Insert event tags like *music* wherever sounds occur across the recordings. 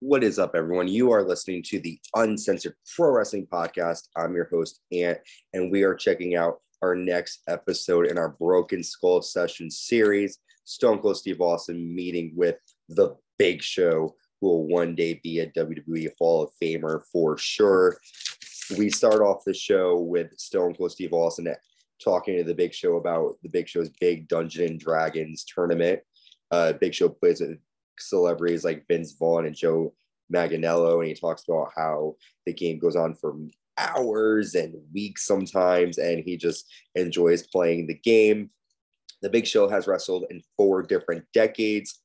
What is up, everyone? You are listening to the Uncensored Pro Wrestling Podcast. I'm your host, Ant, and we are checking out our next episode in our Broken Skull Session series. Stone Cold Steve Austin meeting with the Big Show, who will one day be a WWE Hall of Famer for sure. We start off the show with Stone Cold Steve Austin talking to the Big Show about the Big Show's big Dungeon and Dragons tournament. Uh, big Show plays with celebrities like Vince Vaughn and Joe Manganiello, and he talks about how the game goes on for hours and weeks sometimes, and he just enjoys playing the game. The Big Show has wrestled in four different decades.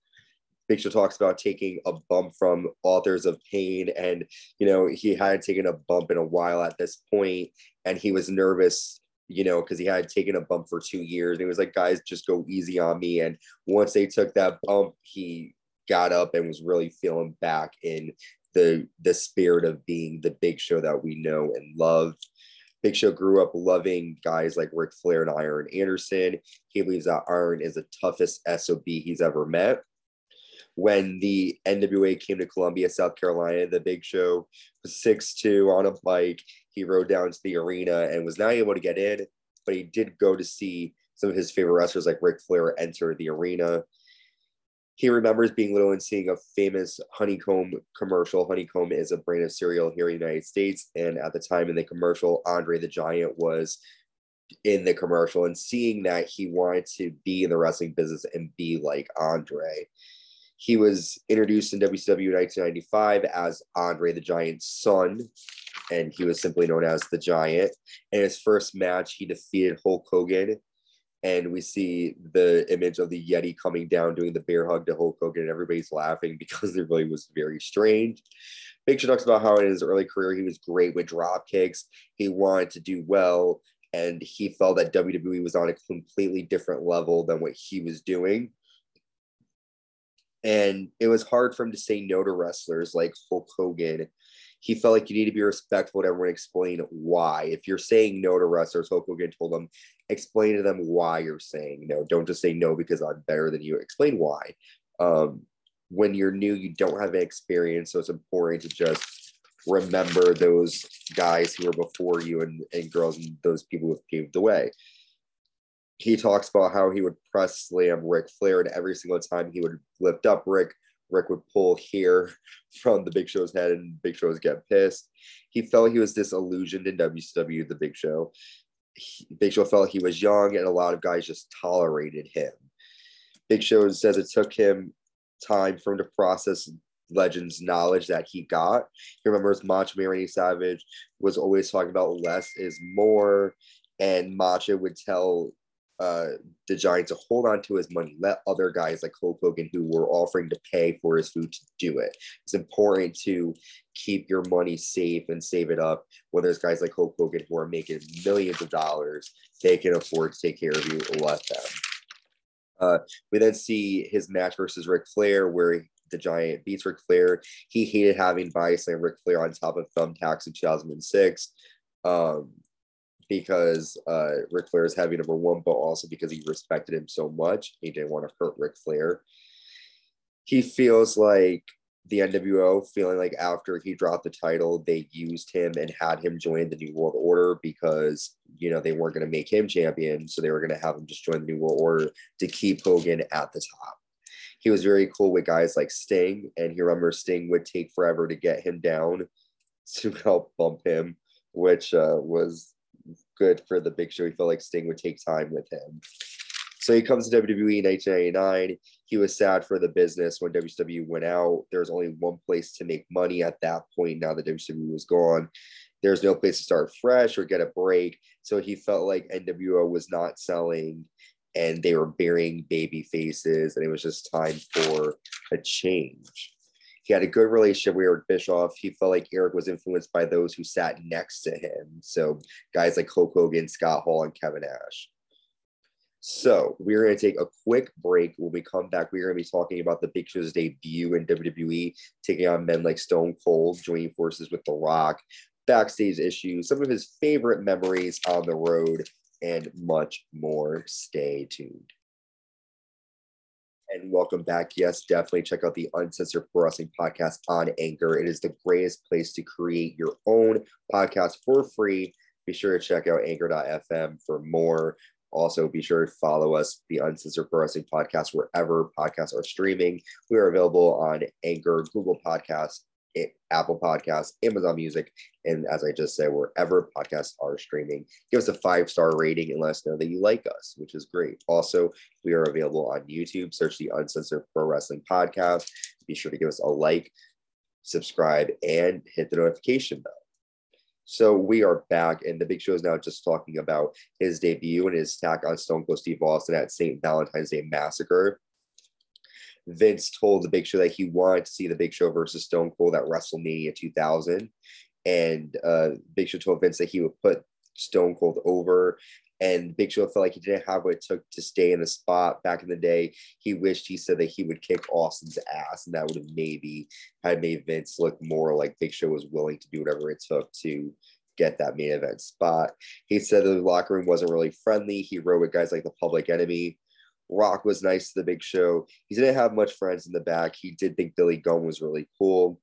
Big Show talks about taking a bump from authors of pain, and you know he hadn't taken a bump in a while at this point, and he was nervous you know, because he had taken a bump for two years. And he was like, guys, just go easy on me. And once they took that bump, he got up and was really feeling back in the the spirit of being the big show that we know and love. Big Show grew up loving guys like Ric Flair and Arn Anderson. He believes that Arn is the toughest SOB he's ever met. When the NWA came to Columbia, South Carolina, the Big Show was 6'2 on a bike. He rode down to the arena and was not able to get in, but he did go to see some of his favorite wrestlers like Ric Flair enter the arena. He remembers being little and seeing a famous honeycomb commercial. Honeycomb is a brand of cereal here in the United States. And at the time in the commercial, Andre the Giant was in the commercial and seeing that he wanted to be in the wrestling business and be like Andre. He was introduced in WCW 1995 as Andre the Giant's son, and he was simply known as the Giant. In his first match, he defeated Hulk Hogan and we see the image of the Yeti coming down doing the bear hug to Hulk Hogan, and everybody's laughing *laughs* because it really was very strange. Show talks about how in his early career he was great with drop kicks. He wanted to do well, and he felt that WWE was on a completely different level than what he was doing. And it was hard for him to say no to wrestlers like Hulk Hogan he felt like you need to be respectful to everyone explain why. If you're saying no to wrestlers, Hulk Hogan told them, explain to them why you're saying no. Don't just say no because I'm better than you. Explain why. Um, when you're new, you don't have experience, so it's important to just remember those guys who were before you and, and girls and those people who paved the way. He talks about how he would press slam Ric Flair, and every single time he would lift up Ric, Ric would pull here *laughs* from the Big Show's head, and Big Show would get pissed. He felt he was disillusioned in WCW, the Big Show. He, Big Show felt he was young, and a lot of guys just tolerated him. Big Show says it took him time for him to process Legend's knowledge that he got. He remembers Macho Man Randy Savage was always talking about less is more, and Macho would tell uh, the Giants to hold on to his money, let other guys like Hulk Hogan who were offering to pay for his food to do it. It's important to keep your money safe and save it up. When there's guys like Hulk Hogan who are making millions of dollars, they can afford to take care of you. Let them. Uh, we then see his match versus Ric Flair, where the Giant beats Ric Flair. He hated having Vice and Ric Flair on top of thumbtacks in 2006. Um, because uh, Ric Flair is heavy number one, but also because he respected him so much. He didn't want to hurt Ric Flair. He feels like the NWO, feeling like after he dropped the title, they used him and had him join the New World Order because, you know, they weren't going to make him champion. So they were going to have him just join the New World Order to keep Hogan at the top. He was very cool with guys like Sting, and he remembers Sting would take forever to get him down to *laughs* help bump him, which uh, was good for the big show. He felt like Sting would take time with him. So he comes to WWE in 1999. He was sad for the business when WWE went out. There was only one place to make money at that point. Now that WCW was gone, there's no place to start fresh or get a break. So he felt like NWO was not selling and they were burying baby faces, and it was just time for a change. He had a good relationship with Eric Bischoff. He felt like Eric was influenced by those who sat next to him. So guys like Hulk Hogan, Scott Hall, and Kevin Nash. So we're going to take a quick break. When we come back, we're going to be talking about the Big Show's debut in WWE, taking on men like Stone Cold, joining forces with The Rock, backstage issues, some of his favorite memories on the road, and much more. Stay tuned. And welcome back. Yes, definitely check out the Uncensored Pro Wrestling Podcast on Anchor. It is the greatest place to create your own podcast for free. Be sure to check out anchor.fm for more. Also, be sure to follow us, the Uncensored Pro Wrestling Podcast, wherever podcasts are streaming. We are available on Anchor, Google Podcasts, Apple Podcasts, Amazon Music, and as I just said, wherever podcasts are streaming. Give us a five star rating and let us know that you like us, which is great. Also, we are available on YouTube. Search the Uncensored Pro Wrestling Podcast. Be sure to give us a like, subscribe, and hit the notification bell. So we are back, and the Big Show is now just talking about his debut and his attack on Stone Cold Steve Austin at St. Valentine's Day Massacre. Vince told the Big Show that he wanted to see the Big Show versus Stone Cold at WrestleMania 2000, and uh, Big Show told Vince that he would put Stone Cold over. And Big Show felt like he didn't have what it took to stay in the spot back in the day. He wished he said that he would kick Austin's ass, and that would have maybe had made Vince look more like Big Show was willing to do whatever it took to get that main event spot. He said the locker room wasn't really friendly. He wrote with guys like the Public Enemy, Rock was nice to the big show. He didn't have much friends in the back. He did think Billy Gunn was really cool.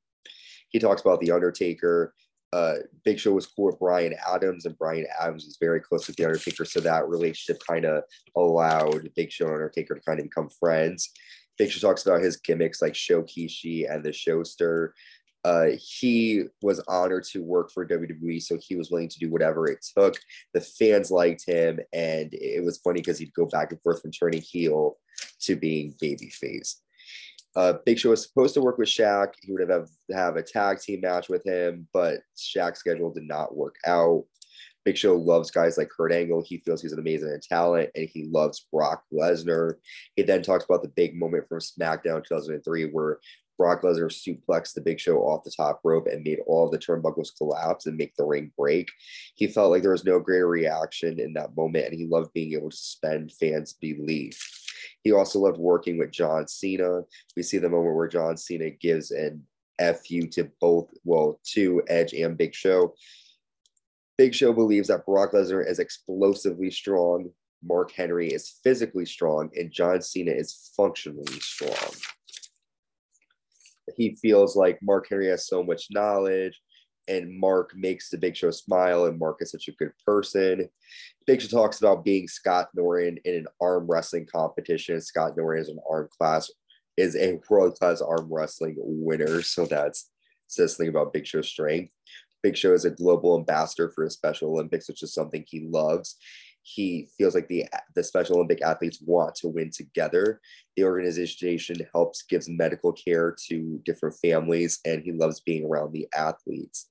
He talks about The Undertaker. Uh, Big Show was cool with Brian Adams, and Brian Adams was very close with The Undertaker. So that relationship kind of allowed Big Show and Undertaker to kind of become friends. Big Show talks about his gimmicks like Showkishi and the Showster. Uh, he was honored to work for WWE, so he was willing to do whatever it took. The fans liked him, and it was funny because he'd go back and forth from turning heel to being babyface. Uh, Big Show was supposed to work with Shaq. He would have have a tag team match with him, but Shaq's schedule did not work out. Big Show loves guys like Kurt Angle. He feels he's an amazing talent, and he loves Brock Lesnar. He then talks about the big moment from SmackDown 2003 where Brock Lesnar suplexed the Big Show off the top rope and made all the turnbuckles collapse and make the ring break. He felt like there was no greater reaction in that moment, and he loved being able to suspend fans' belief. He also loved working with John Cena. We see the moment where John Cena gives an FU to both, well, to Edge and Big Show. Big Show believes that Brock Lesnar is explosively strong, Mark Henry is physically strong, and John Cena is functionally strong he feels like Mark Henry has so much knowledge and Mark makes the Big Show smile, and Mark is such a good person. Big Show talks about being Scott Norton in an arm wrestling competition. Scott Norton is an arm class, is a world class arm wrestling winner. So that's says something about Big Show's strength. Big Show is a global ambassador for the Special Olympics, which is something he loves he feels like the the Special Olympic athletes want to win together. The organization helps gives medical care to different families, and he loves being around the athletes.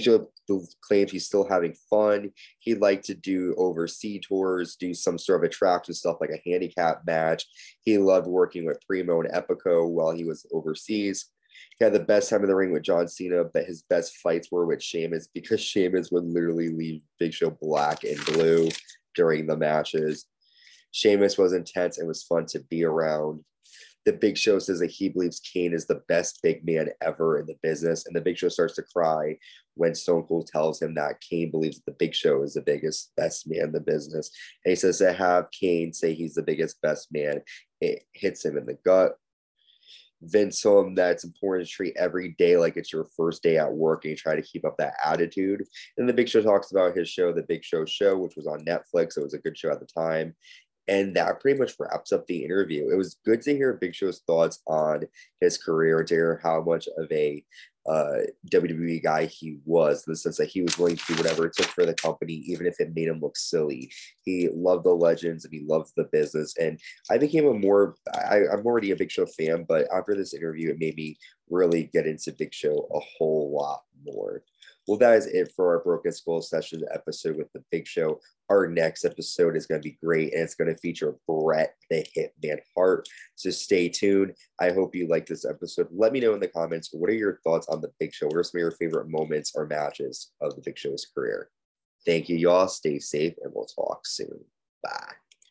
Show claims he's still having fun. He'd like to do overseas tours, do some sort of attraction stuff like a handicap match. He loved working with Primo and Epico while he was overseas. He had the best time in the ring with John Cena, but his best fights were with Sheamus because Sheamus would literally leave Big Show black and blue during the matches. Sheamus was intense and was fun to be around. The Big Show says that he believes Kane is the best big man ever in the business, and the Big Show starts to cry when Stone Cold tells him that Kane believes that the Big Show is the biggest, best man in the business. And he says to have Kane say he's the biggest, best man, it hits him in the gut. Him that it's important to treat every day like it's your first day at work and you try to keep up that attitude. And the Big Show talks about his show, The Big Show Show, which was on Netflix. It was a good show at the time. And that pretty much wraps up the interview. It was good to hear Big Show's thoughts on his career, to hear how much of a uh, WWE guy he was, in the sense that he was willing to do whatever it took for the company, even if it made him look silly. He loved the legends and he loved the business. And I became a more, I, I'm already a Big Show fan, but after this interview, it made me really get into Big Show a whole lot more. Well, that is it for our Broken Skull session episode with the Big Show. Our next episode is going to be great and it's going to feature Bret the Hitman Hart. So stay tuned. I hope you like this episode. Let me know in the comments what are your thoughts on the Big Show? What are some of your favorite moments or matches of the Big Show's career? Thank you, y'all. Stay safe and we'll talk soon. Bye.